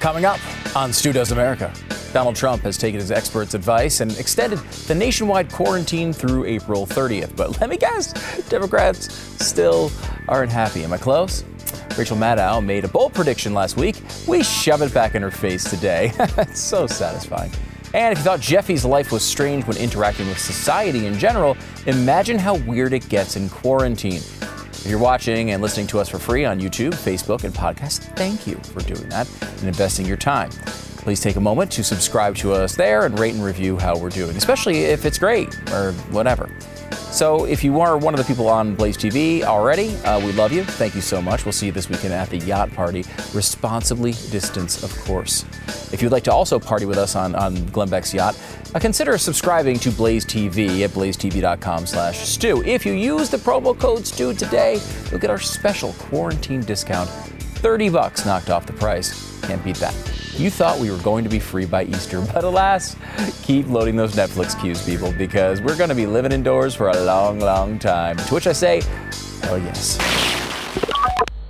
Coming up on Stu Does America, Donald Trump has taken his experts' advice and extended the nationwide quarantine through April 30th. But let me guess, Democrats still aren't happy. Am I close? Rachel Maddow made a bold prediction last week. We shove it back in her face today. it's so satisfying. And if you thought Jeffy's life was strange when interacting with society in general, imagine how weird it gets in quarantine. If you're watching and listening to us for free on YouTube, Facebook, and podcasts, thank you for doing that and investing your time. Please take a moment to subscribe to us there and rate and review how we're doing, especially if it's great or whatever. So, if you are one of the people on Blaze TV already, uh, we love you. Thank you so much. We'll see you this weekend at the yacht party. Responsibly distance, of course. If you'd like to also party with us on, on Glenn Beck's yacht, uh, consider subscribing to Blaze TV at blazetv.com slash Stu. If you use the promo code Stu today, you'll get our special quarantine discount. 30 bucks knocked off the price. Can't beat that. You thought we were going to be free by Easter, but alas, keep loading those Netflix queues, people, because we're going to be living indoors for a long, long time. To which I say, hell yes.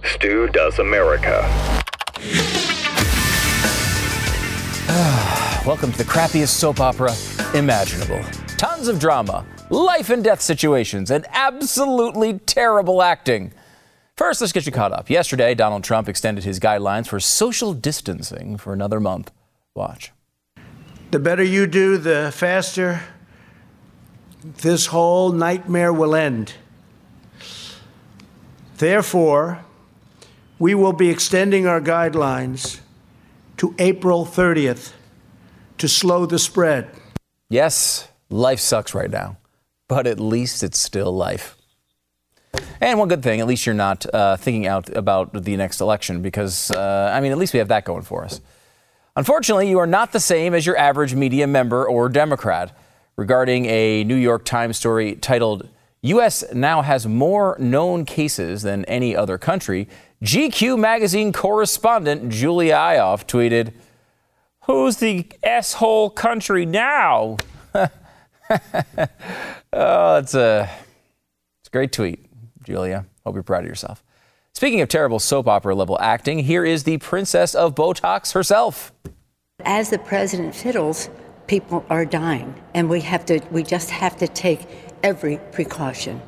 Stu Does America. Welcome to the crappiest soap opera imaginable. Tons of drama, life and death situations, and absolutely terrible acting. First, let's get you caught up. Yesterday, Donald Trump extended his guidelines for social distancing for another month. Watch. The better you do, the faster this whole nightmare will end. Therefore, we will be extending our guidelines to April 30th to slow the spread. Yes, life sucks right now, but at least it's still life. And one good thing, at least you're not uh, thinking out about the next election because, uh, I mean, at least we have that going for us. Unfortunately, you are not the same as your average media member or Democrat. Regarding a New York Times story titled, U.S. now has more known cases than any other country, GQ magazine correspondent Julia Ioffe tweeted, Who's the S-hole country now? oh, it's a, it's a great tweet. Julia. Hope you're proud of yourself. Speaking of terrible soap opera level acting, here is the princess of Botox herself. As the president fiddles, people are dying, and we have to we just have to take every precaution.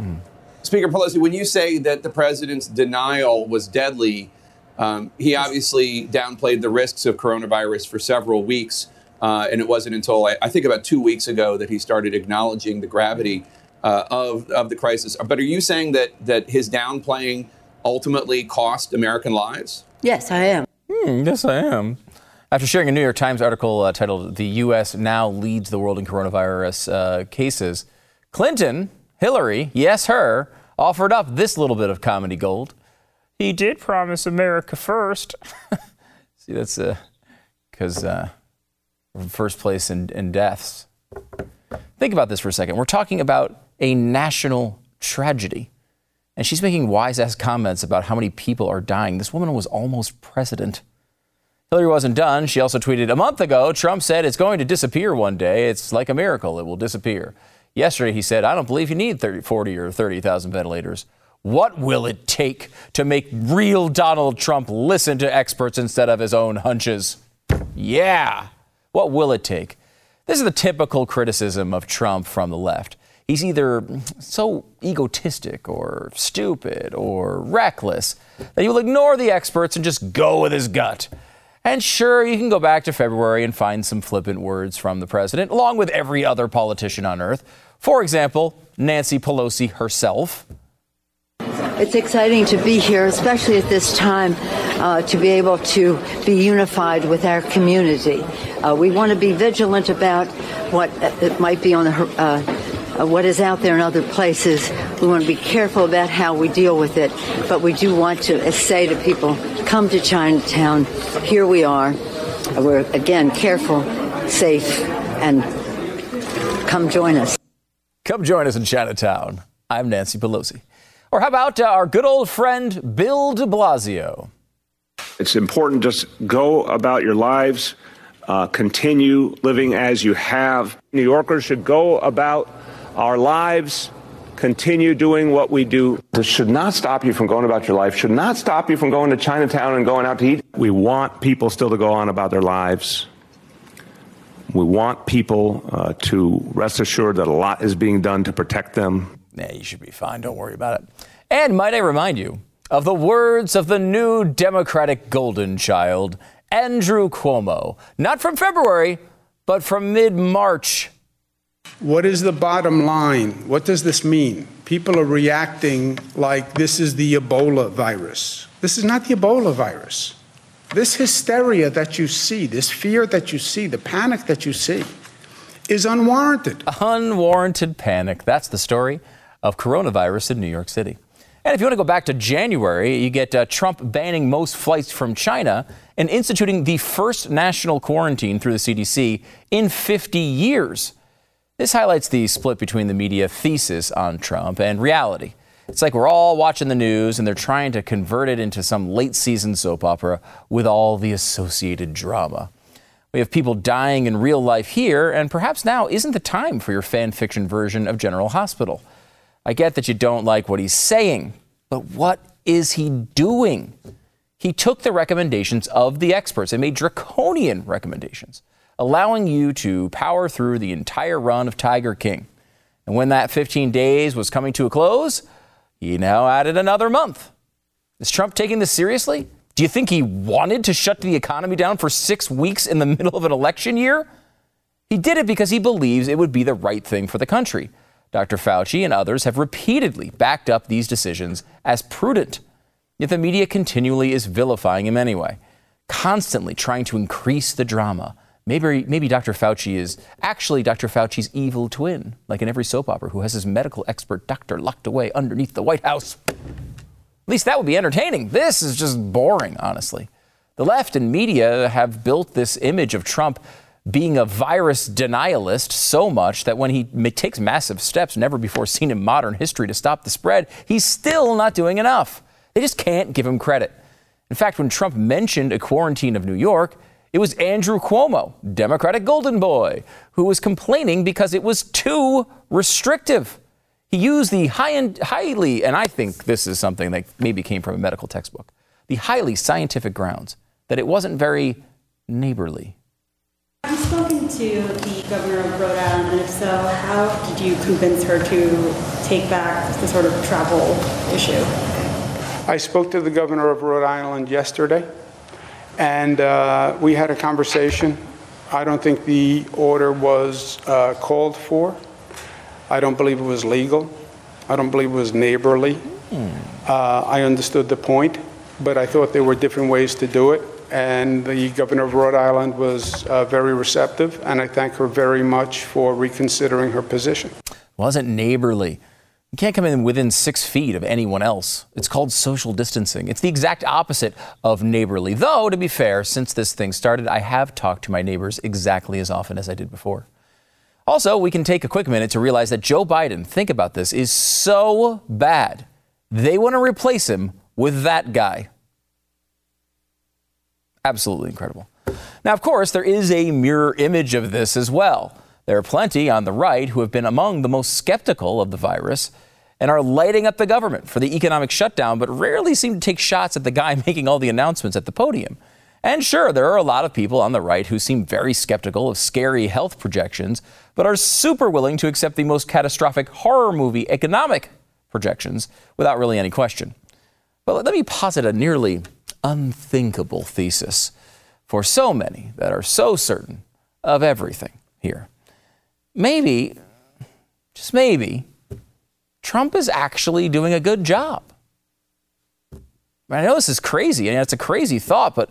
Mm. Speaker Pelosi, when you say that the president's denial was deadly, um, he obviously downplayed the risks of coronavirus for several weeks, uh, and it wasn't until I, I think about two weeks ago that he started acknowledging the gravity uh, of of the crisis. But are you saying that that his downplaying ultimately cost American lives? Yes, I am. Hmm, yes, I am. After sharing a New York Times article uh, titled "The U.S. Now Leads the World in Coronavirus uh, Cases," Clinton, Hillary, yes, her, offered up this little bit of comedy gold. He did promise America first. See, that's because uh, uh, first place in, in deaths. Think about this for a second. We're talking about a national tragedy. And she's making wise ass comments about how many people are dying. This woman was almost president. Hillary wasn't done. She also tweeted a month ago Trump said it's going to disappear one day. It's like a miracle, it will disappear. Yesterday, he said, I don't believe you need 30, 40 or 30,000 ventilators. What will it take to make real Donald Trump listen to experts instead of his own hunches? Yeah. What will it take? This is the typical criticism of Trump from the left. He's either so egotistic or stupid or reckless that he will ignore the experts and just go with his gut. And sure, you can go back to February and find some flippant words from the president, along with every other politician on earth. For example, Nancy Pelosi herself. It's exciting to be here, especially at this time, uh, to be able to be unified with our community. Uh, we want to be vigilant about what might be on the uh, uh, what is out there in other places. We want to be careful about how we deal with it, but we do want to say to people, come to Chinatown. Here we are. We're, again, careful, safe, and come join us. Come join us in Chinatown. I'm Nancy Pelosi. Or how about uh, our good old friend Bill de Blasio? It's important just go about your lives, uh, continue living as you have. New Yorkers should go about our lives continue doing what we do. This should not stop you from going about your life, should not stop you from going to Chinatown and going out to eat. We want people still to go on about their lives. We want people uh, to rest assured that a lot is being done to protect them. Yeah, you should be fine. Don't worry about it. And might I remind you of the words of the new Democratic golden child, Andrew Cuomo, not from February, but from mid March. What is the bottom line? What does this mean? People are reacting like this is the Ebola virus. This is not the Ebola virus. This hysteria that you see, this fear that you see, the panic that you see, is unwarranted. Unwarranted panic. That's the story of coronavirus in New York City. And if you want to go back to January, you get uh, Trump banning most flights from China and instituting the first national quarantine through the CDC in 50 years. This highlights the split between the media thesis on Trump and reality. It's like we're all watching the news and they're trying to convert it into some late season soap opera with all the associated drama. We have people dying in real life here, and perhaps now isn't the time for your fan fiction version of General Hospital. I get that you don't like what he's saying, but what is he doing? He took the recommendations of the experts and made draconian recommendations allowing you to power through the entire run of Tiger King. And when that 15 days was coming to a close, he now added another month. Is Trump taking this seriously? Do you think he wanted to shut the economy down for six weeks in the middle of an election year? He did it because he believes it would be the right thing for the country. Dr. Fauci and others have repeatedly backed up these decisions as prudent. Yet the media continually is vilifying him anyway, constantly trying to increase the drama Maybe, maybe Dr. Fauci is actually Dr. Fauci's evil twin, like in every soap opera, who has his medical expert doctor locked away underneath the White House. At least that would be entertaining. This is just boring, honestly. The left and media have built this image of Trump being a virus denialist so much that when he takes massive steps never before seen in modern history to stop the spread, he's still not doing enough. They just can't give him credit. In fact, when Trump mentioned a quarantine of New York, it was Andrew Cuomo, Democratic golden boy, who was complaining because it was too restrictive. He used the high and highly, and I think this is something that maybe came from a medical textbook, the highly scientific grounds that it wasn't very neighborly. Have you spoken to the governor of Rhode Island, and if so, how did you convince her to take back the sort of travel issue? I spoke to the governor of Rhode Island yesterday. And uh, we had a conversation. I don't think the order was uh, called for. I don't believe it was legal. I don't believe it was neighborly. Mm. Uh, I understood the point, but I thought there were different ways to do it. And the governor of Rhode Island was uh, very receptive, and I thank her very much for reconsidering her position. Wasn't neighborly. You can't come in within six feet of anyone else. It's called social distancing. It's the exact opposite of neighborly. Though, to be fair, since this thing started, I have talked to my neighbors exactly as often as I did before. Also, we can take a quick minute to realize that Joe Biden, think about this, is so bad. They want to replace him with that guy. Absolutely incredible. Now, of course, there is a mirror image of this as well. There are plenty on the right who have been among the most skeptical of the virus and are lighting up the government for the economic shutdown, but rarely seem to take shots at the guy making all the announcements at the podium. And sure, there are a lot of people on the right who seem very skeptical of scary health projections, but are super willing to accept the most catastrophic horror movie economic projections without really any question. But let me posit a nearly unthinkable thesis for so many that are so certain of everything here maybe, just maybe, Trump is actually doing a good job. I know this is crazy, and it's a crazy thought, but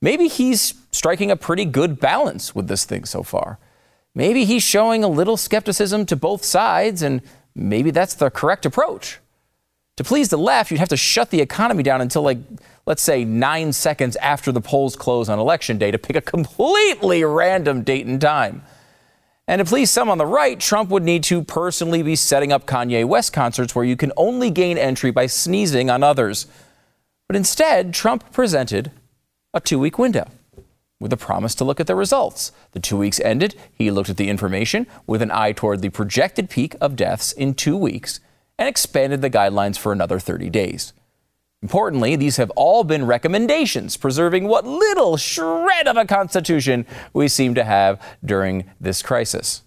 maybe he's striking a pretty good balance with this thing so far. Maybe he's showing a little skepticism to both sides, and maybe that's the correct approach. To please the left, you'd have to shut the economy down until, like, let's say, nine seconds after the polls close on election day to pick a completely random date and time. And to please some on the right, Trump would need to personally be setting up Kanye West concerts where you can only gain entry by sneezing on others. But instead, Trump presented a two week window with a promise to look at the results. The two weeks ended. He looked at the information with an eye toward the projected peak of deaths in two weeks and expanded the guidelines for another 30 days. Importantly, these have all been recommendations preserving what little shred of a constitution we seem to have during this crisis.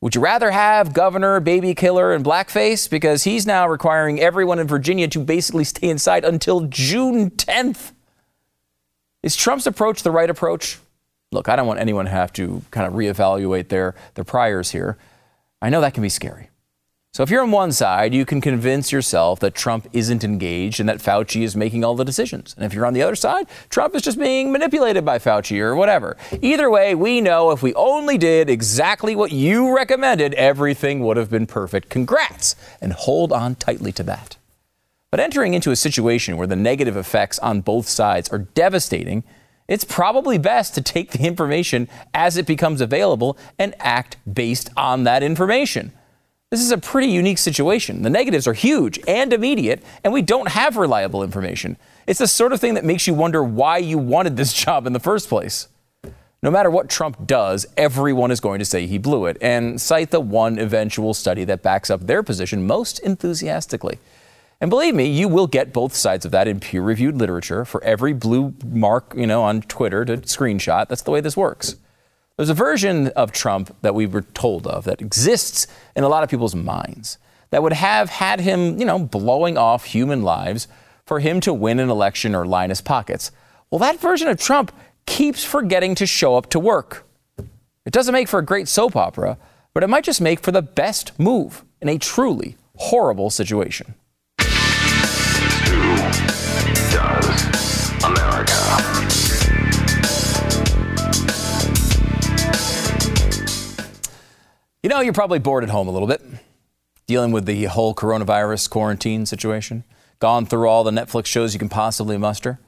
Would you rather have Governor Baby Killer and Blackface? Because he's now requiring everyone in Virginia to basically stay inside until June 10th. Is Trump's approach the right approach? Look, I don't want anyone to have to kind of reevaluate their, their priors here. I know that can be scary. So if you're on one side, you can convince yourself that Trump isn't engaged and that Fauci is making all the decisions. And if you're on the other side, Trump is just being manipulated by Fauci or whatever. Either way, we know if we only did exactly what you recommended, everything would have been perfect. Congrats, and hold on tightly to that. But entering into a situation where the negative effects on both sides are devastating, it's probably best to take the information as it becomes available and act based on that information. This is a pretty unique situation. The negatives are huge and immediate, and we don't have reliable information. It's the sort of thing that makes you wonder why you wanted this job in the first place. No matter what Trump does, everyone is going to say he blew it and cite the one eventual study that backs up their position most enthusiastically. And believe me, you will get both sides of that in peer-reviewed literature for every blue mark, you know, on Twitter to screenshot. That's the way this works. There's a version of Trump that we were told of that exists in a lot of people's minds that would have had him, you know, blowing off human lives for him to win an election or line his pockets. Well, that version of Trump keeps forgetting to show up to work. It doesn't make for a great soap opera, but it might just make for the best move in a truly horrible situation. Stu does America. You know, you're probably bored at home a little bit, dealing with the whole coronavirus quarantine situation, gone through all the Netflix shows you can possibly muster.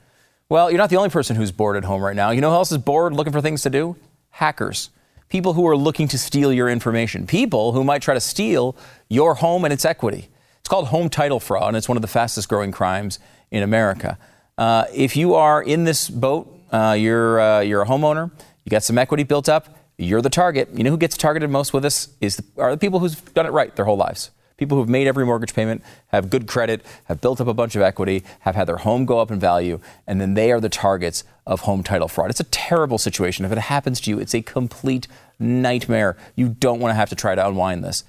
Well, you're not the only person who's bored at home right now. You know who else is bored looking for things to do? Hackers. People who are looking to steal your information. People who might try to steal your home and its equity. It's called home title fraud, and it's one of the fastest growing crimes in America. Uh, if you are in this boat, uh, you're, uh, you're a homeowner, you got some equity built up, you're the target. You know who gets targeted most with this is the, are the people who've done it right their whole lives. People who've made every mortgage payment, have good credit, have built up a bunch of equity, have had their home go up in value, and then they are the targets of home title fraud. It's a terrible situation. If it happens to you, it's a complete nightmare. You don't want to have to try to unwind this.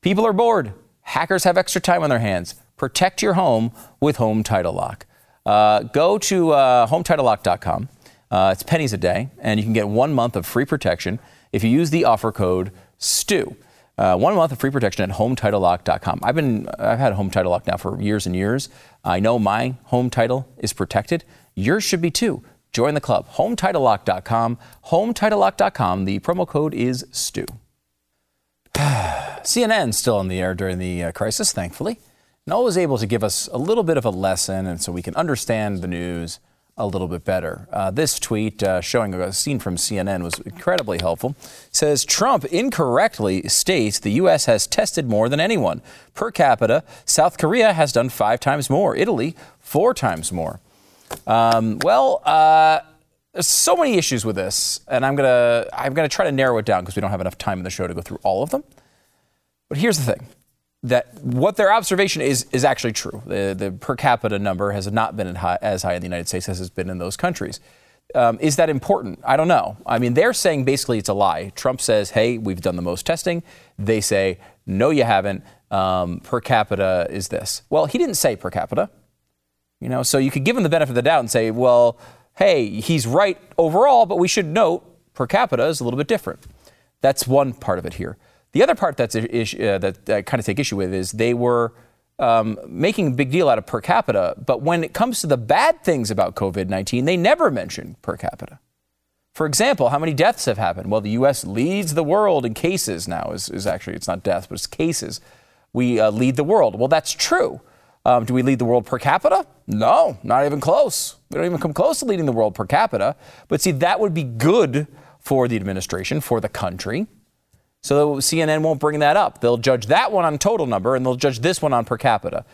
People are bored. Hackers have extra time on their hands. Protect your home with Home Title Lock. Uh, go to uh, HometitleLock.com. Uh, it's pennies a day, and you can get one month of free protection if you use the offer code STU. Uh, one month of free protection at HomeTitleLock.com. I've been I've had Home Title Lock now for years and years. I know my home title is protected. Yours should be too. Join the club. HomeTitleLock.com. HomeTitleLock.com. The promo code is STU. CNN still on the air during the uh, crisis, thankfully, and always able to give us a little bit of a lesson, and so we can understand the news a little bit better. Uh, this tweet uh, showing a scene from CNN was incredibly helpful. Says Trump incorrectly states the U.S. has tested more than anyone. Per capita, South Korea has done five times more, Italy, four times more. Um, well, uh, there's so many issues with this, and I'm gonna I'm gonna try to narrow it down because we don't have enough time in the show to go through all of them. But here's the thing: that what their observation is is actually true. The, the per capita number has not been high, as high in the United States as it's been in those countries. Um, is that important? I don't know. I mean, they're saying basically it's a lie. Trump says, "Hey, we've done the most testing." They say, "No, you haven't." Um, per capita is this. Well, he didn't say per capita. You know, so you could give him the benefit of the doubt and say, "Well, hey, he's right overall, but we should note per capita is a little bit different." That's one part of it here. The other part that's uh, that I kind of take issue with is they were um, making a big deal out of per capita, but when it comes to the bad things about COVID 19, they never mention per capita. For example, how many deaths have happened? Well, the U.S. leads the world in cases now, is, is actually, it's not deaths, but it's cases. We uh, lead the world. Well, that's true. Um, do we lead the world per capita? No, not even close. We don't even come close to leading the world per capita. But see, that would be good for the administration, for the country. So CNN won't bring that up. They'll judge that one on total number and they'll judge this one on per capita.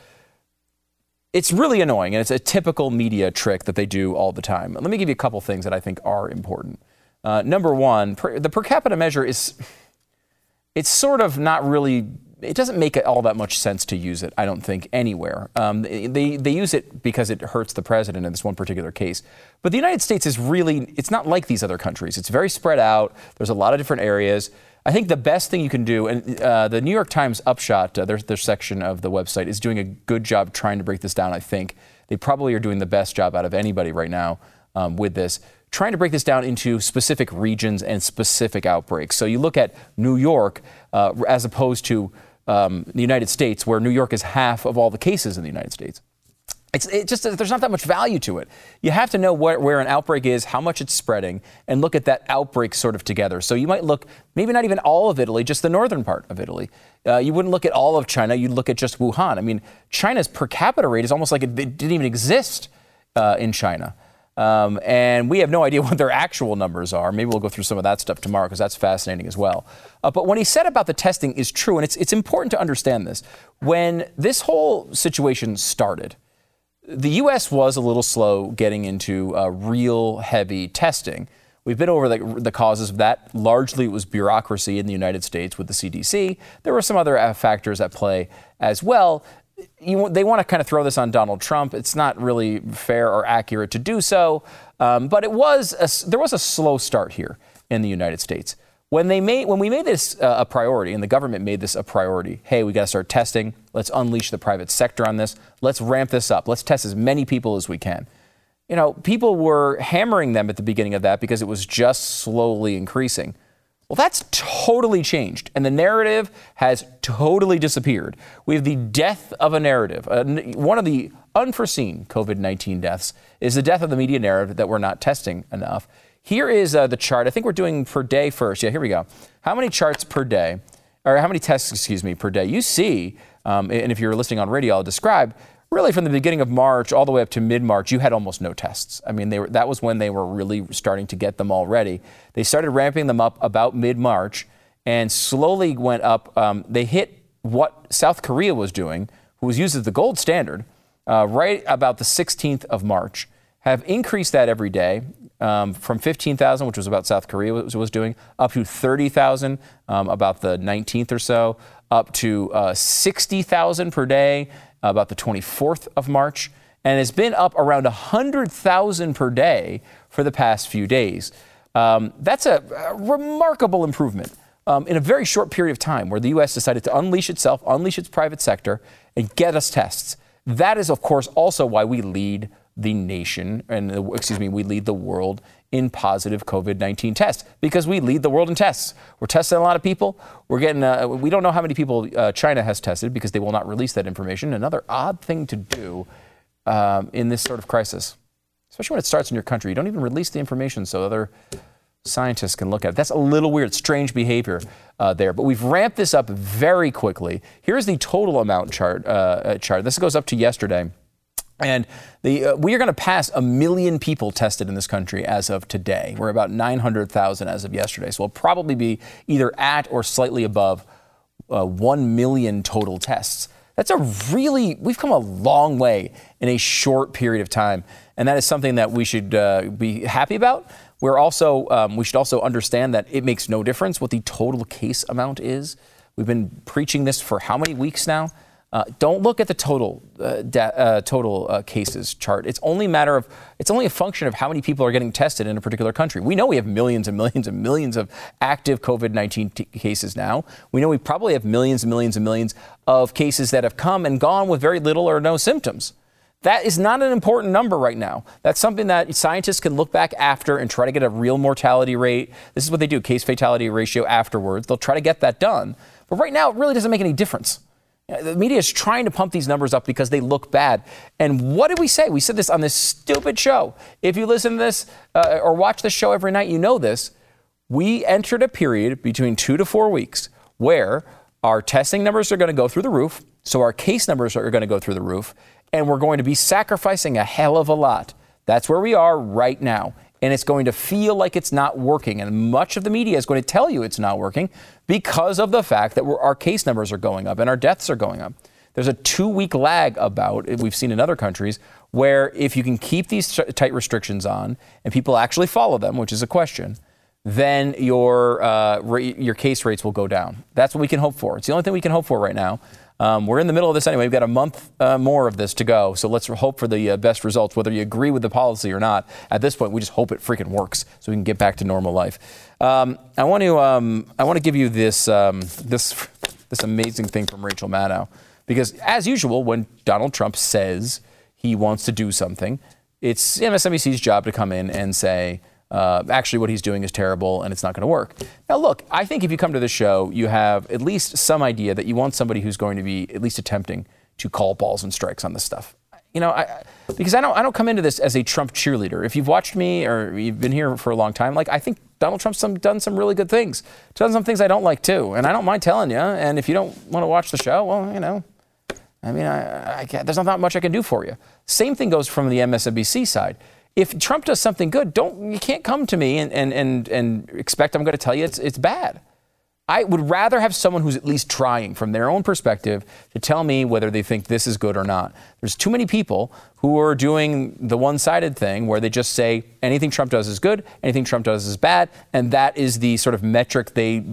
It's really annoying and it's a typical media trick that they do all the time. Let me give you a couple things that I think are important. Uh, number one, per, the per capita measure is it's sort of not really it doesn't make all that much sense to use it, I don't think, anywhere. Um, they, they use it because it hurts the president in this one particular case. But the United States is really, it's not like these other countries. It's very spread out, there's a lot of different areas. I think the best thing you can do, and uh, the New York Times Upshot, uh, their, their section of the website, is doing a good job trying to break this down, I think. They probably are doing the best job out of anybody right now um, with this trying to break this down into specific regions and specific outbreaks. So you look at New York uh, as opposed to um, the United States, where New York is half of all the cases in the United States. It's it just there's not that much value to it. You have to know where, where an outbreak is, how much it's spreading, and look at that outbreak sort of together. So you might look maybe not even all of Italy, just the northern part of Italy. Uh, you wouldn't look at all of China. You'd look at just Wuhan. I mean, China's per capita rate is almost like it, it didn't even exist uh, in China. Um, and we have no idea what their actual numbers are. Maybe we'll go through some of that stuff tomorrow because that's fascinating as well. Uh, but what he said about the testing is true, and it's, it's important to understand this. When this whole situation started, the U.S. was a little slow getting into uh, real heavy testing. We've been over the, the, causes of that. Largely, it was bureaucracy in the United States with the CDC. There were some other uh, factors at play as well you, they want to kind of throw this on Donald Trump. It's not really fair or accurate to do so, um, but it was a, there was a slow start here in the United States when they made when we made this uh, a priority and the government made this a priority. Hey, we got to start testing. Let's unleash the private sector on this. Let's ramp this up. Let's test as many people as we can. You know, people were hammering them at the beginning of that because it was just slowly increasing. Well, that's totally changed, and the narrative has totally disappeared. We have the death of a narrative. Uh, one of the unforeseen COVID 19 deaths is the death of the media narrative that we're not testing enough. Here is uh, the chart. I think we're doing per day first. Yeah, here we go. How many charts per day, or how many tests, excuse me, per day you see? Um, and if you're listening on radio, I'll describe really from the beginning of March all the way up to mid March, you had almost no tests. I mean, were, that was when they were really starting to get them all ready. They started ramping them up about mid March and slowly went up. Um, they hit what South Korea was doing, who was used as the gold standard, uh, right about the 16th of March. Have increased that every day um, from 15,000, which was about South Korea was, was doing, up to 30,000, um, about the 19th or so, up to uh, 60,000 per day about the 24th of March, and has been up around 100,000 per day for the past few days. Um, that's a, a, remarkable improvement um, in a very short period of time where the U.S. decided to unleash itself, unleash its private sector, and get us tests. That is, of course, also why we lead the nation, and excuse me, we lead the world in positive COVID 19 tests because we lead the world in tests. We're testing a lot of people. We're getting, uh, we don't know how many people uh, China has tested because they will not release that information. Another odd thing to do um, in this sort of crisis, especially when it starts in your country. You don't even release the information so other scientists can look at it. That's a little weird, strange behavior uh, there. But we've ramped this up very quickly. Here's the total amount chart. Uh, uh chart. This goes up to yesterday. And the, uh, we are going to pass a million people tested in this country as of today. We're about 900,000 as of yesterday. So we'll probably be either at or slightly above uh, 1 million total tests. That's a really, we've come a long way in a short period of time. And that is something that we should uh, be happy about. We're also, um, we should also understand that it makes no difference what the total case amount is. We've been preaching this for how many weeks now? Uh, don't look at the total uh, de- uh, total uh, cases chart. It's only a matter of it's only a function of how many people are getting tested in a particular country. We know we have millions and millions and millions of active COVID-19 t- cases now. We know we probably have millions and millions and millions of cases that have come and gone with very little or no symptoms. That is not an important number right now. That's something that scientists can look back after and try to get a real mortality rate. This is what they do, case fatality ratio afterwards. They'll try to get that done. But right now, it really doesn't make any difference. The media is trying to pump these numbers up because they look bad. And what did we say? We said this on this stupid show. If you listen to this uh, or watch this show every night, you know this. We entered a period between two to four weeks where our testing numbers are going to go through the roof. So our case numbers are going to go through the roof. And we're going to be sacrificing a hell of a lot. That's where we are right now and it's going to feel like it's not working. And much of the media is going to tell you it's not working because of the fact that our case numbers are going up and our deaths are going up. There's a two week lag about, we've seen in other countries, where if you can keep these tight restrictions on and people actually follow them, which is a question, then your uh, your case rates will go down. That's what we can hope for. It's the only thing we can hope for right now. Um, we're in the middle of this anyway. We've got a month uh, more of this to go. So let's hope for the uh, best results, whether you agree with the policy or not. At this point, we just hope it freaking works so we can get back to normal life. Um, I want to um, I want to give you this um, this this amazing thing from Rachel Maddow because as usual, when Donald Trump says he wants to do something, it's MSNBC's job to come in and say uh, actually what he's doing is terrible and it's not going to work. Now, look, I think if you come to the show, you have at least some idea that you want somebody who's going to be at least attempting to call balls and strikes on this stuff. You know, I, because I don't, I don't come into this as a Trump cheerleader. If you've watched me or you've been here for a long time, like I think Donald Trump's some, done some really good things, done some things I don't like too, and I don't mind telling you. And if you don't want to watch the show, well, you know, I mean, I, I there's not much I can do for you. Same thing goes from the MSNBC side if Trump does something good, don't you can't come to me and, and, and, and expect I'm going to tell you it's, it's bad. I would rather have someone who's at least trying from their own perspective to tell me whether they think this is good or not. There's too many people who are doing the one sided thing where they just say anything Trump does is good, anything Trump does is bad, and that is the sort of metric they,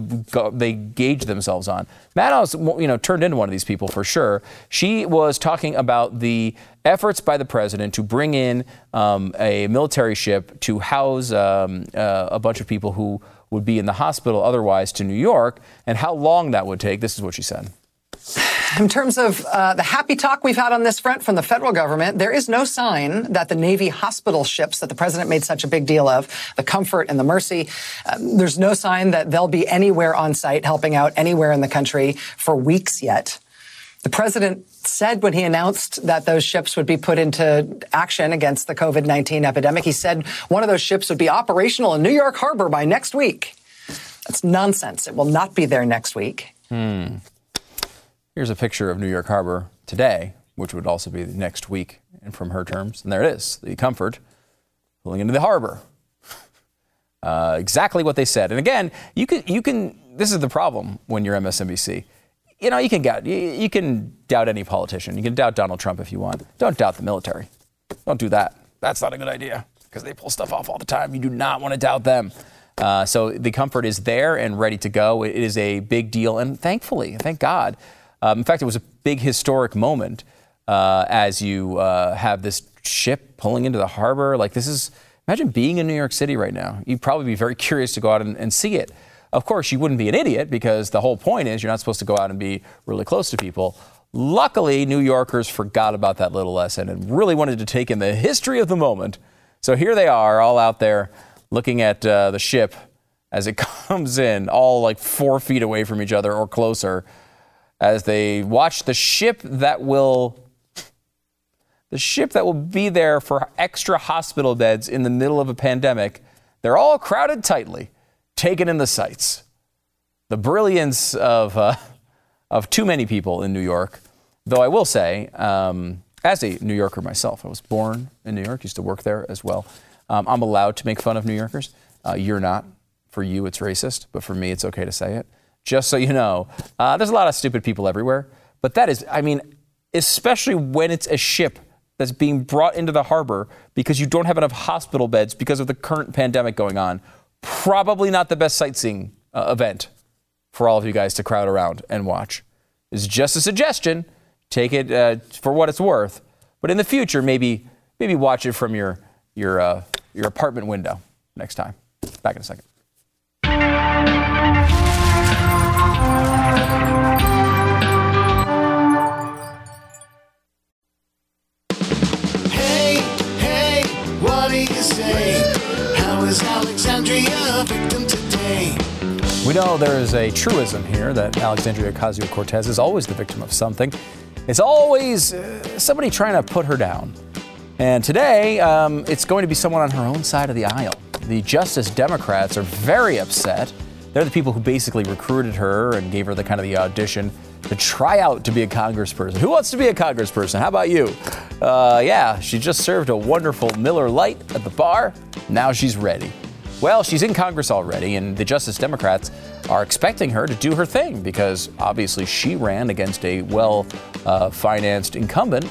they gauge themselves on. Maddow's you know, turned into one of these people for sure. She was talking about the efforts by the president to bring in um, a military ship to house um, uh, a bunch of people who would be in the hospital otherwise to New York and how long that would take. This is what she said. In terms of uh, the happy talk we've had on this front from the federal government, there is no sign that the Navy hospital ships that the president made such a big deal of, the Comfort and the Mercy, uh, there's no sign that they'll be anywhere on site helping out anywhere in the country for weeks yet. The president said when he announced that those ships would be put into action against the COVID 19 epidemic, he said one of those ships would be operational in New York Harbor by next week. That's nonsense. It will not be there next week. Hmm. Here's a picture of New York Harbor today, which would also be next week, and from her terms. And there it is, the Comfort pulling into the harbor. Uh, exactly what they said. And again, you can, you can. This is the problem when you're MSNBC. You know, you can doubt, you, you can doubt any politician. You can doubt Donald Trump if you want. Don't doubt the military. Don't do that. That's not a good idea because they pull stuff off all the time. You do not want to doubt them. Uh, so the comfort is there and ready to go. It is a big deal, and thankfully, thank God. Um, in fact, it was a big historic moment uh, as you uh, have this ship pulling into the harbor. Like this is imagine being in New York City right now. You'd probably be very curious to go out and, and see it. Of course, you wouldn't be an idiot because the whole point is you're not supposed to go out and be really close to people. Luckily, New Yorkers forgot about that little lesson and really wanted to take in the history of the moment. So here they are, all out there looking at uh, the ship as it comes in, all like four feet away from each other or closer, as they watch the ship that will. The ship that will be there for extra hospital beds in the middle of a pandemic, they're all crowded tightly, taking in the sights. The brilliance of, uh, of too many people in New York. Though I will say, um, as a New Yorker myself, I was born in New York, used to work there as well. Um, I'm allowed to make fun of New Yorkers. Uh, you're not. For you, it's racist, but for me, it's okay to say it. Just so you know, uh, there's a lot of stupid people everywhere. But that is, I mean, especially when it's a ship that's being brought into the harbor because you don't have enough hospital beds because of the current pandemic going on. Probably not the best sightseeing uh, event for all of you guys to crowd around and watch. It's just a suggestion. Take it uh, for what it's worth. But in the future, maybe maybe watch it from your your uh, your apartment window next time. Back in a second. You say? How is Alexandria a victim today? We know there is a truism here that Alexandria Ocasio Cortez is always the victim of something. It's always uh, somebody trying to put her down. And today, um, it's going to be someone on her own side of the aisle. The Justice Democrats are very upset. They're the people who basically recruited her and gave her the kind of the audition to try out to be a congressperson. Who wants to be a congressperson? How about you? Uh, yeah, she just served a wonderful Miller Lite at the bar. Now she's ready. Well, she's in Congress already, and the Justice Democrats are expecting her to do her thing because obviously she ran against a well uh, financed incumbent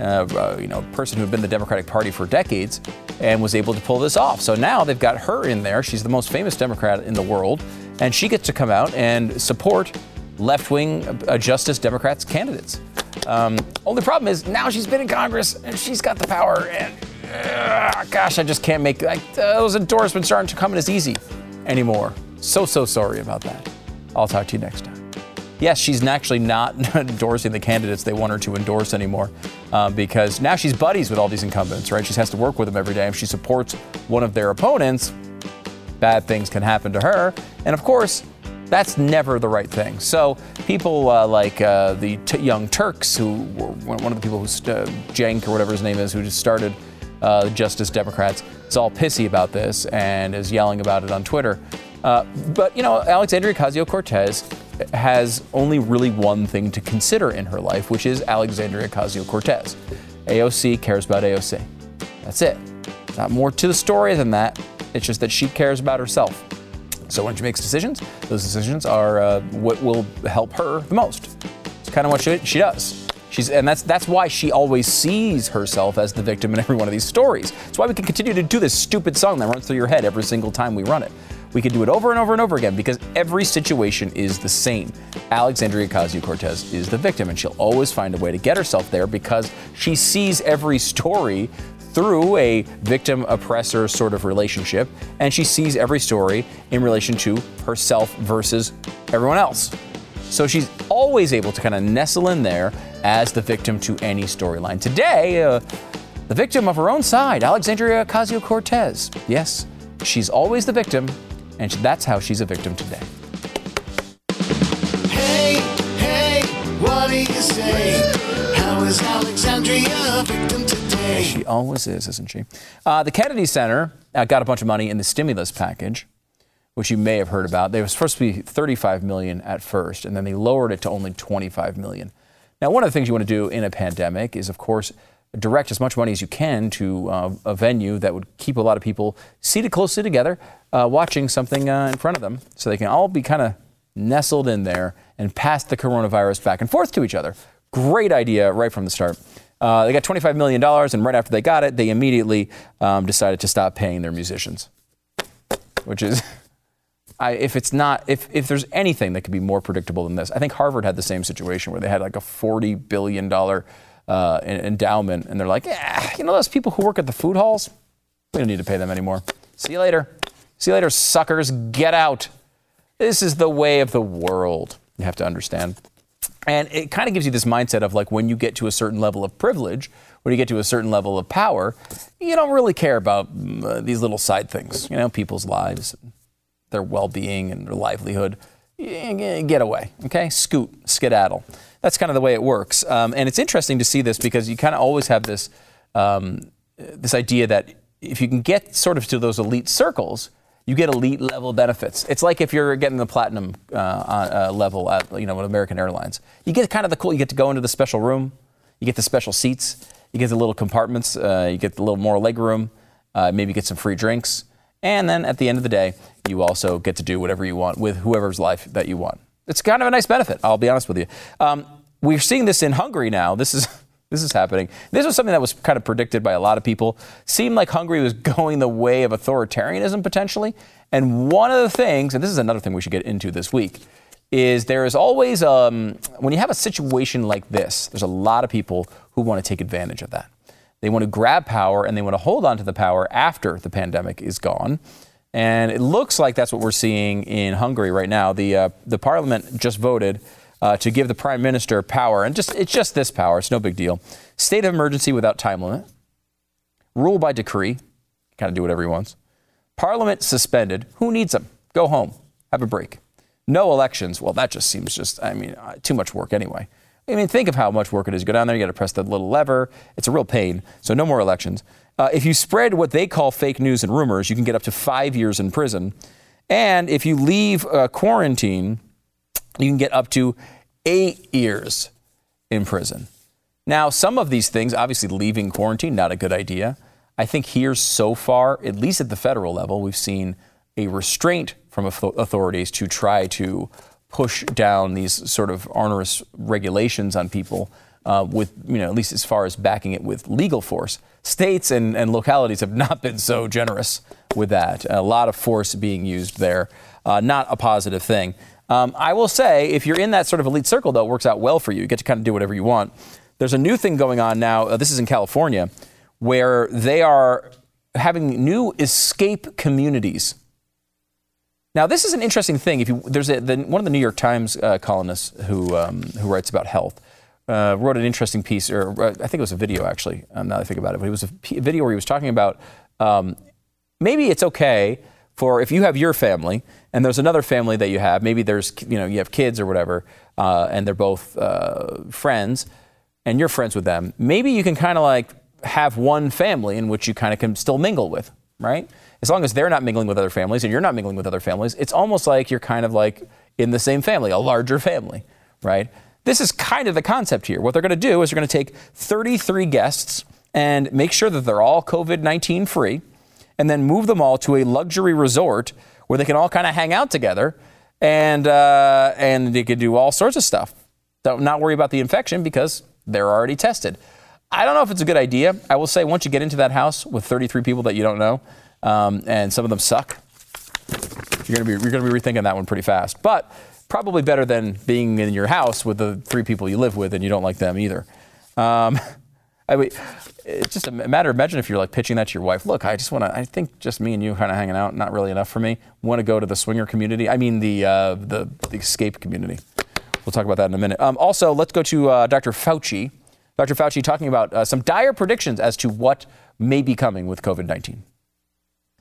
uh, you know, person who had been the Democratic Party for decades and was able to pull this off. So now they've got her in there. She's the most famous Democrat in the world, and she gets to come out and support left wing uh, Justice Democrats candidates. Um, only problem is now she's been in Congress and she's got the power, and uh, gosh, I just can't make like, those endorsements aren't coming as easy anymore. So, so sorry about that. I'll talk to you next time yes, she's actually not endorsing the candidates they want her to endorse anymore uh, because now she's buddies with all these incumbents, right? She has to work with them every day. If she supports one of their opponents, bad things can happen to her. And of course, that's never the right thing. So people uh, like uh, the t- Young Turks, who were one of the people who, st- uh, Cenk or whatever his name is, who just started uh, Justice Democrats, is all pissy about this and is yelling about it on Twitter. Uh, but, you know, Alexandria Ocasio Cortez has only really one thing to consider in her life, which is Alexandria Ocasio Cortez. AOC cares about AOC. That's it. Not more to the story than that. It's just that she cares about herself. So when she makes decisions, those decisions are uh, what will help her the most. It's kind of what she, she does. She's, and that's that's why she always sees herself as the victim in every one of these stories. It's why we can continue to do this stupid song that runs through your head every single time we run it. We can do it over and over and over again because every situation is the same. Alexandria Ocasio Cortez is the victim, and she'll always find a way to get herself there because she sees every story through a victim oppressor sort of relationship, and she sees every story in relation to herself versus everyone else. So she's always able to kind of nestle in there as the victim to any storyline. Today, uh, the victim of her own side, Alexandria Ocasio Cortez. Yes, she's always the victim, and that's how she's a victim today. Hey, hey, what do you say? How is Alexandria a victim today? She always is, isn't she? Uh, the Kennedy Center uh, got a bunch of money in the stimulus package, which you may have heard about. They were supposed to be 35 million at first, and then they lowered it to only 25 million. Now, one of the things you want to do in a pandemic is, of course, direct as much money as you can to uh, a venue that would keep a lot of people seated closely together, uh, watching something uh, in front of them, so they can all be kind of nestled in there and pass the coronavirus back and forth to each other. Great idea right from the start. Uh, they got $25 million, and right after they got it, they immediately um, decided to stop paying their musicians, which is. I, if it's not, if, if there's anything that could be more predictable than this, I think Harvard had the same situation where they had like a $40 billion uh, endowment, and they're like, yeah, you know those people who work at the food halls? We don't need to pay them anymore. See you later. See you later, suckers. Get out. This is the way of the world. You have to understand. And it kind of gives you this mindset of like when you get to a certain level of privilege, when you get to a certain level of power, you don't really care about uh, these little side things, you know, people's lives, their well being, and their livelihood. Get away, okay? Scoot, skedaddle. That's kind of the way it works. Um, and it's interesting to see this because you kind of always have this, um, this idea that if you can get sort of to those elite circles, you get elite level benefits. It's like if you're getting the platinum uh, uh, level at you know with American Airlines. You get kind of the cool. You get to go into the special room. You get the special seats. You get the little compartments. Uh, you get the little more leg room. Uh, maybe get some free drinks. And then at the end of the day, you also get to do whatever you want with whoever's life that you want. It's kind of a nice benefit. I'll be honest with you. Um, we're seeing this in Hungary now. This is this is happening. This was something that was kind of predicted by a lot of people. Seemed like Hungary was going the way of authoritarianism potentially. And one of the things, and this is another thing we should get into this week, is there is always um, when you have a situation like this, there's a lot of people who want to take advantage of that. They want to grab power and they want to hold on to the power after the pandemic is gone. And it looks like that's what we're seeing in Hungary right now. The uh, the parliament just voted uh, to give the prime minister power, and just it's just this power. It's no big deal. State of emergency without time limit. Rule by decree. Kind of do whatever he wants. Parliament suspended. Who needs them? Go home. Have a break. No elections. Well, that just seems just, I mean, uh, too much work anyway. I mean, think of how much work it is. Go down there, you got to press the little lever. It's a real pain. So, no more elections. Uh, if you spread what they call fake news and rumors, you can get up to five years in prison. And if you leave uh, quarantine, you can get up to eight years in prison. Now, some of these things, obviously, leaving quarantine, not a good idea. I think here so far, at least at the federal level, we've seen a restraint from authorities to try to push down these sort of onerous regulations on people uh, with, you know, at least as far as backing it with legal force. States and, and localities have not been so generous with that. A lot of force being used there. Uh, not a positive thing. Um, I will say, if you're in that sort of elite circle, though, it works out well for you. You get to kind of do whatever you want. There's a new thing going on now. Uh, this is in California, where they are having new escape communities. Now, this is an interesting thing. If you, there's a, the, one of the New York Times uh, columnists who um, who writes about health uh, wrote an interesting piece, or uh, I think it was a video actually. Um, now that I think about it, but it was a video where he was talking about um, maybe it's okay for if you have your family and there's another family that you have, maybe there's you know you have kids or whatever, uh, and they're both uh, friends, and you're friends with them. Maybe you can kind of like have one family in which you kind of can still mingle with, right? As long as they're not mingling with other families and you're not mingling with other families, it's almost like you're kind of like in the same family, a larger family, right? This is kind of the concept here. What they're going to do is they're going to take 33 guests and make sure that they're all COVID 19 free, and then move them all to a luxury resort where they can all kind of hang out together and, uh, and they could do all sorts of stuff. Don't not worry about the infection because they're already tested. I don't know if it's a good idea. I will say once you get into that house with 33 people that you don't know, um, and some of them suck, you're gonna be you're gonna be rethinking that one pretty fast. But probably better than being in your house with the three people you live with and you don't like them either. Um, I mean, it's just a matter. Of imagine if you're like pitching that to your wife. Look, I just want to. I think just me and you kind of hanging out, not really enough for me. Want to go to the swinger community? I mean, the uh, the, the escape community. We'll talk about that in a minute. Um, also, let's go to uh, Dr. Fauci. Dr. Fauci talking about uh, some dire predictions as to what may be coming with COVID 19.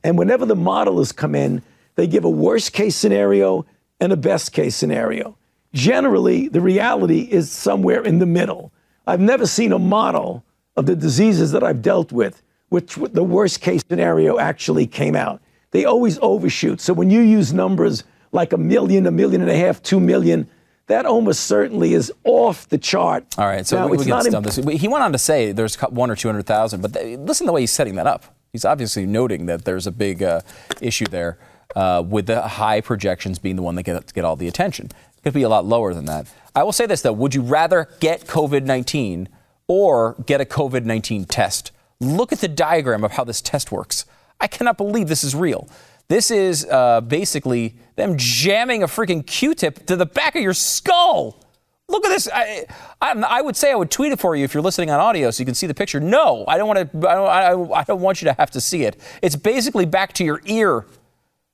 And whenever the modelers come in, they give a worst case scenario and a best case scenario. Generally, the reality is somewhere in the middle. I've never seen a model of the diseases that I've dealt with, which the worst case scenario actually came out. They always overshoot. So when you use numbers like a million, a million and a half, two million, that almost certainly is off the chart. All right, so Now, we, we can stop this. He went on to say there's one or two hundred thousand, but th- listen to the way he's setting that up. He's obviously noting that there's a big uh, issue there uh, with the high projections being the one that get, get all the attention. It could be a lot lower than that. I will say this though: Would you rather get COVID nineteen or get a COVID nineteen test? Look at the diagram of how this test works. I cannot believe this is real. This is uh, basically them jamming a freaking Q-tip to the back of your skull. Look at this. I, I, I would say I would tweet it for you if you're listening on audio so you can see the picture. No, I don't want to. I don't, I, I don't want you to have to see it. It's basically back to your ear.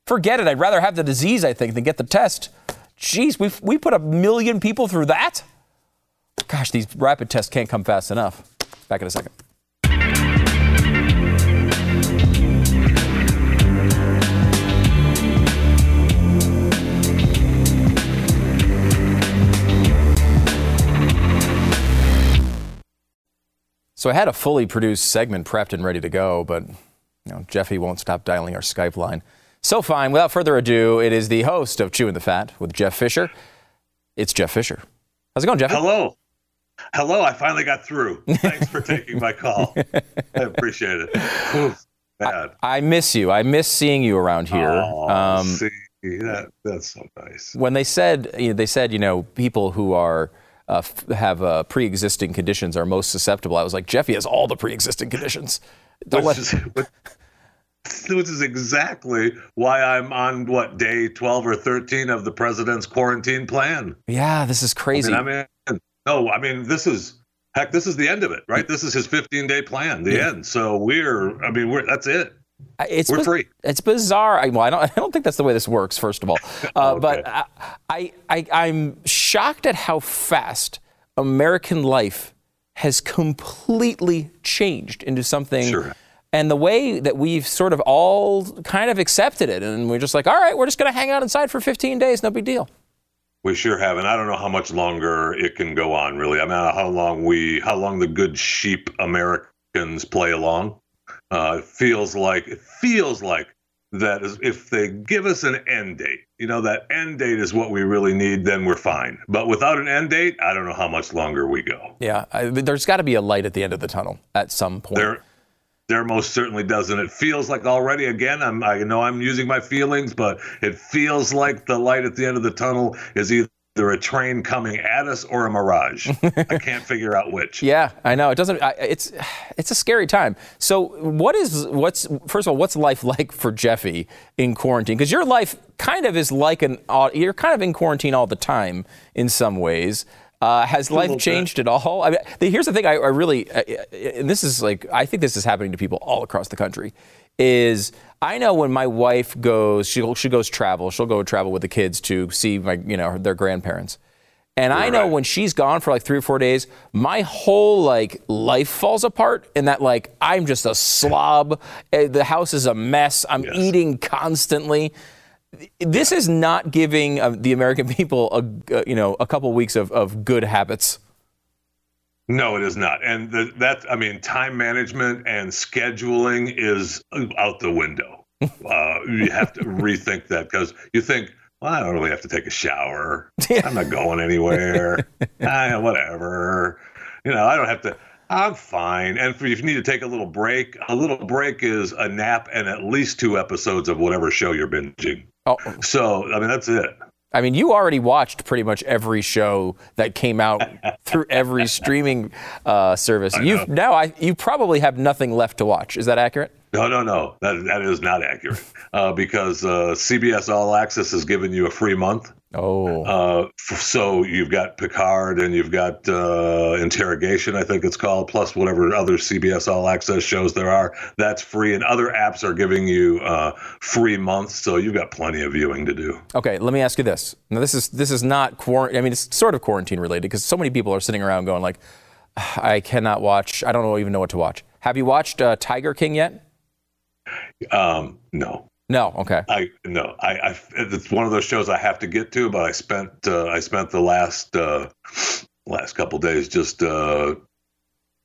Forget it. I'd rather have the disease, I think, than get the test. Jeez, we we put a million people through that. Gosh, these rapid tests can't come fast enough. Back in a second. So I had a fully produced segment prepped and ready to go, but you know, Jeffy won't stop dialing our Skype line. So fine, without further ado, it is the host of Chewing the Fat with Jeff Fisher. It's Jeff Fisher. How's it going, Jeff? Hello. Hello, I finally got through. Thanks for taking my call. I appreciate it. Oof, bad. I miss you. I miss seeing you around here. Oh, Um, see, that, that's so nice. when they said you know, they said you know people who are uh, f- have uh, pre-existing conditions are most susceptible. I was like Jeffy has all the pre-existing conditions. Don't Which let- is, which, which is exactly why I'm on what day 12 or 13 of the president's quarantine plan. yeah, this is crazy. I mean, I mean, no, I mean, this is heck, this is the end of it, right? This is his 15 day plan, the Yeah. end. So we're, I mean, we're that's it. It's We're biz- free. It's bizarre. I, well, I don't. I don't think that's the way this works. First of all, uh, Okay. but I, I, I, I'm shocked at how fast American life has completely changed into something. Sure. And the way that we've sort of all kind of accepted it, and we're just like, all right, we're just going to hang out inside for 15 days, no big deal. We sure have, and I don't know how much longer it can go on. Really, I mean, how long we, how long the good sheep Americans play along. Uh, it feels like it feels like that is if they give us an end date, you know, that end date is what we really need. Then we're fine. But without an end date, I don't know how much longer we go. Yeah, I, there's got to be a light at the end of the tunnel at some point. There, there most certainly doesn't. It feels like already again. I'm, I know I'm using my feelings, but it feels like the light at the end of the tunnel is either either a train coming at us or a mirage. I can't figure out which. Yeah, I know. It doesn't. I, it's it's a scary time. So, what is what's first of all, what's life like for Jeffy in quarantine? Because your life kind of is like an. You're kind of in quarantine all the time in some ways. Uh, has life bit. changed at all? I mean, the- here's the thing. I, I really, uh, and this is like, I think this is happening to people all across the country. Is I know when my wife goes, she she goes travel. She'll go travel with the kids to see my, you know, their grandparents. And I know when she's gone for like three or four days, my whole like life falls apart in that like I'm just a slob. The house is a mess. I'm eating constantly. This is not giving uh, the American people a uh, you know a couple weeks of, of good habits. No, it is not. And the, that, I mean, time management and scheduling is out the window. Uh, you have to rethink that because you think, well, I don't really have to take a shower. I'm not going anywhere. ah, whatever. You know, I don't have to. I'm fine. And if you need to take a little break, a little break is a nap and at least two episodes of whatever show you're binging. Oh. So, I mean, that's it. I mean, you already watched pretty much every show that came out through every streaming uh, service. You've now I, you probably have nothing left to watch. Is that accurate? No, no, no. That that is not accurate uh, because uh, CBS All Access has given you a free month. Oh. Uh, f- so you've got Picard and you've got uh, Interrogation, I think it's called, plus whatever other CBS All Access shows there are. That's free, and other apps are giving you uh, free months. So you've got plenty of viewing to do. Okay, let me ask you this. Now, this is this is not quarantine. I mean, it's sort of quarantine related because so many people are sitting around going like, "I cannot watch. I don't even know what to watch." Have you watched uh, Tiger King yet? Um, no. No. Okay. I no, I, I it's one of those shows I have to get to, but I spent uh, I spent the last uh, last couple days just uh,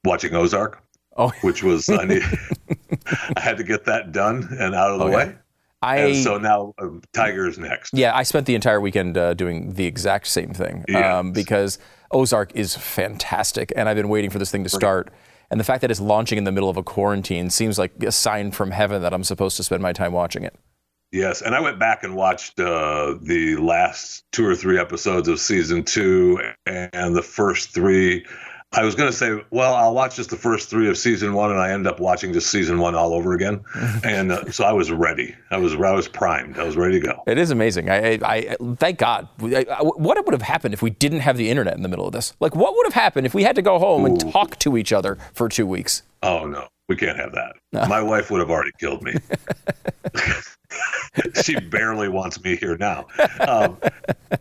watching Ozark. Oh, which was I need I had to get that done and out of the Okay. way. I and so now um, Tiger's next. Yeah, I spent the entire weekend uh, doing the exact same thing um, because Ozark is fantastic, and I've been waiting for this thing to start. And the fact that it's launching in the middle of a quarantine seems like a sign from heaven that I'm supposed to spend my time watching it. Yes, and I went back and watched uh, the last two or three episodes of season two and the first three. I was going to say, well, I'll watch just the first three of season one, and I end up watching just season one all over again. and uh, so I was ready. I was I was primed. I was ready to go. It is amazing. I, I, I thank God. I, what would have happened if we didn't have the internet in the middle of this? Like, what would have happened if we had to go home and talk to each other for two weeks? Oh no, we can't have that. My wife would have already killed me. she barely wants me here now. Um,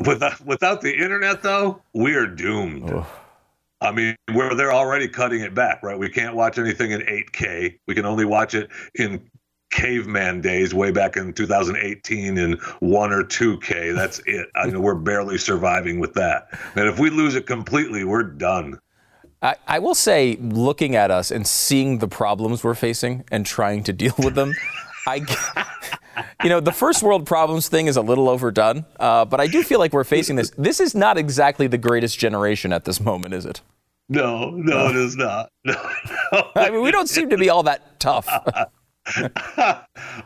without without the internet, though, we are doomed. I mean, where they're already cutting it back, right? We can't watch anything in 8K. We can only watch it in caveman days, way back in 2018, in one or 2K. That's it. I mean, we're barely surviving with that. And if we lose it completely, we're done. I, I will say, looking at us and seeing the problems we're facing and trying to deal with them, I, you know, the first world problems thing is a little overdone, uh, but I do feel like we're facing this. This is not exactly the greatest generation at this moment, is it? No, no, it is not. No, no. I mean, we don't seem to be all that tough.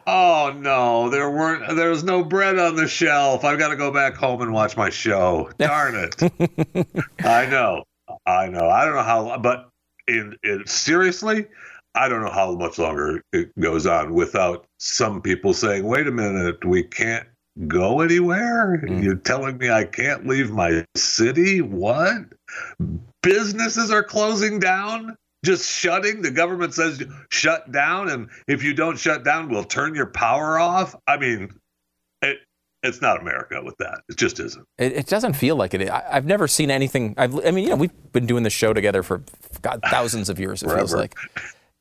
oh no, there weren't. There was no bread on the shelf. I've got to go back home and watch my show. Darn it! I know, I know. I don't know how, but in, in seriously, I don't know how much longer it goes on without some people saying, "Wait a minute, we can't go anywhere. Mm. You're telling me I can't leave my city? What? Businesses are closing down." Just shutting. The government says shut down, and if you don't shut down, we'll turn your power off. I mean, it, it's not America with that. It just isn't. It, it doesn't feel like it. I, I've never seen anything. I've, I mean, you know, we've been doing this show together for God, thousands of years. It feels like,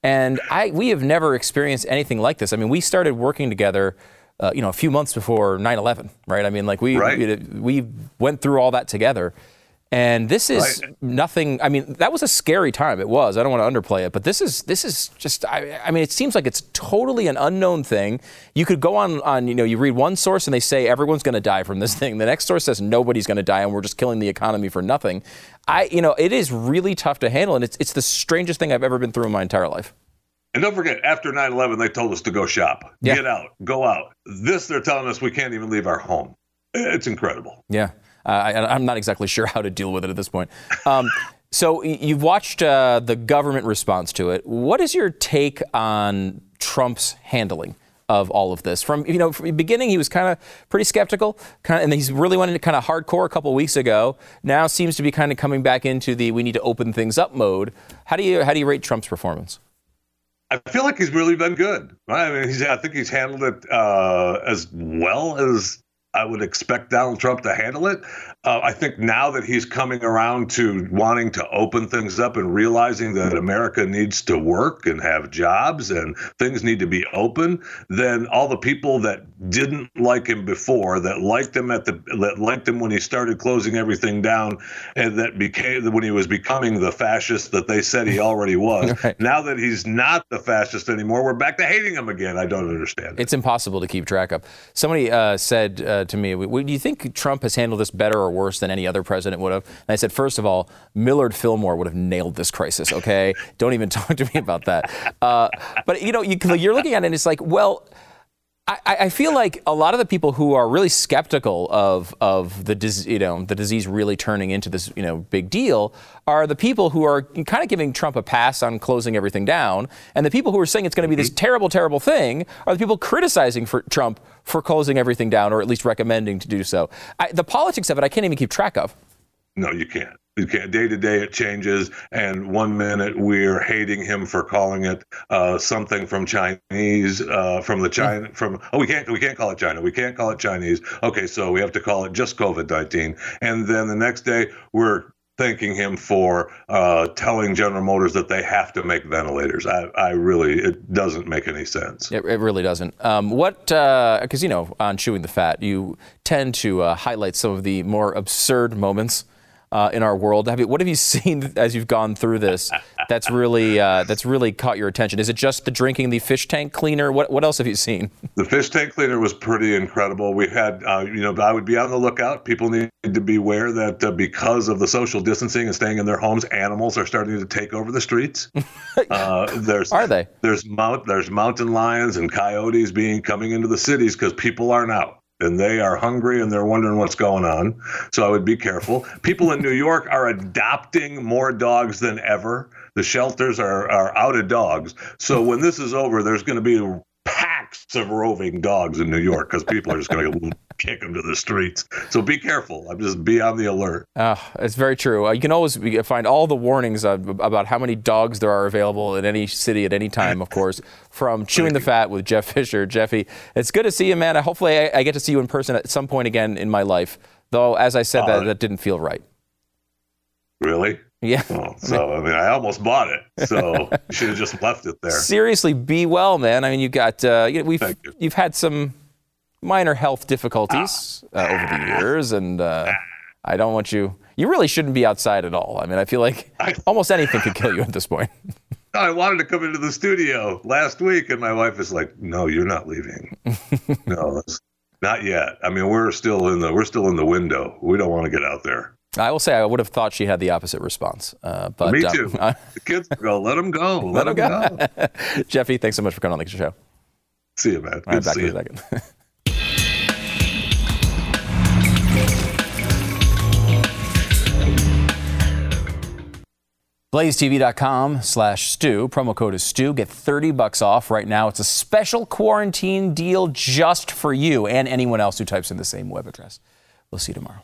and I we have never experienced anything like this. I mean, we started working together, uh, you know, a few months before 9/11, right? I mean, like we Right. we, we went through all that together. And this is Right. nothing. I mean, that was a scary time. It was. I don't want to underplay it, but this is this is just. I, I mean, it seems like it's totally an unknown thing. You could go on on you know you read one source and they say everyone's going to die from this thing. The next source says nobody's going to die and we're just killing the economy for nothing. I you know it is really tough to handle and it's it's the strangest thing I've ever been through in my entire life. And don't forget, after 9 11, they told us to go shop, Yeah. get out, go out. This, they're telling us we can't even leave our home. It's incredible. Yeah. I, I'm not exactly sure how to deal with it at this point. Um, so you've watched uh, the government response to it. What is your take on Trump's handling? Of all of this, from you know, from the beginning, he was kind of pretty skeptical, kind of, and he's really went into kind of hardcore a couple weeks ago. Now seems to be kind of coming back into the we need to open things up mode. How do you how do you rate Trump's performance? I feel like he's really been good. I mean, he's, I think he's handled it uh, as well as I would expect Donald Trump to handle it. Uh, I think now that he's coming around to wanting to open things up and realizing that America needs to work and have jobs and things need to be open, then all the people that didn't like him before, that liked him at the, that liked him when he started closing everything down, and that became when he was becoming the fascist that they said he already was. Right. Now that he's not the fascist anymore, we're back to hating him again. I don't understand. It's impossible to keep track of. Somebody uh, said uh, to me, "Do you think Trump has handled this better or worse than any other president would have?" And I said, first of all, Millard Fillmore would have nailed this crisis. Okay, don't even talk to me about that. Uh, but you know, you, you're looking at it, and it's like, well. I, I feel like a lot of the people who are really skeptical of of the dis, you know the disease really turning into this you know big deal are the people who are kind of giving Trump a pass on closing everything down, and the people who are saying it's going to be this mm-hmm. terrible, terrible thing are the people criticizing for Trump for closing everything down or at least recommending to do so. I, the politics of it, I can't even keep track of. No, you can't. Can't. Day to day, it changes. And one minute we're hating him for calling it uh, something from Chinese, uh, from the China, from oh we can't we can't call it China. We can't call it Chinese. Okay, so we have to call it just COVID nineteen. And then the next day we're thanking him for uh, telling General Motors that they have to make ventilators. I, I really it doesn't make any sense. It, it really doesn't. Um, what? Because you know, on chewing the fat, you tend to uh, highlight some of the more absurd moments. Uh, in our world, have you, what have you seen as you've gone through this? That's really uh, that's really caught your attention. Is it just the drinking the fish tank cleaner? What what else have you seen? The fish tank cleaner was pretty incredible. We had, uh, you know, I would be on the lookout. People need to be aware that uh, because of the social distancing and staying in their homes, animals are starting to take over the streets. Uh, there's are they? There's mount there's mountain lions and coyotes being coming into the cities because people aren't out and they are hungry and they're wondering what's going on. So I would be careful. People in New York are adopting more dogs than ever. The shelters are, are out of dogs. So when this is over, there's going to be of roving dogs in New York because people are just going to kick them to the streets. So be careful. I'm just be on the alert. Uh, it's very true. Uh, you can always find all the warnings uh, about how many dogs there are available in any city at any time, of course, from Chewing the Fat with Jeff Fisher. Jeffy, it's good to see you, man. Hopefully, I, I get to see you in person at some point again in my life. Though, as I said, that, that didn't feel right. Really? Yeah. So I mean, I almost bought it. So you should have just left it there. Seriously, be well, man. I mean, you got uh, you know, we've you. you've had some minor health difficulties uh, over the years, and uh, I don't want you. You really shouldn't be outside at all. I mean, I feel like almost anything could kill you at this point. I wanted to come into the studio last week, and my wife is like, "No, you're not leaving. no, not yet. I mean, we're still in the we're still in the window. We don't want to get out there. I will say I would have thought she had the opposite response. Uh, but Me um, too. the kids go, let them go. Let, them go. go. Jeffy, thanks so much for coming on the show. See you, man. Good All right, to back see in you. a second. BlazeTV.com slash Stu. Promo code is Stu. Get 30 bucks off right now. It's a special quarantine deal just for you and anyone else who types in the same web address. We'll see you tomorrow.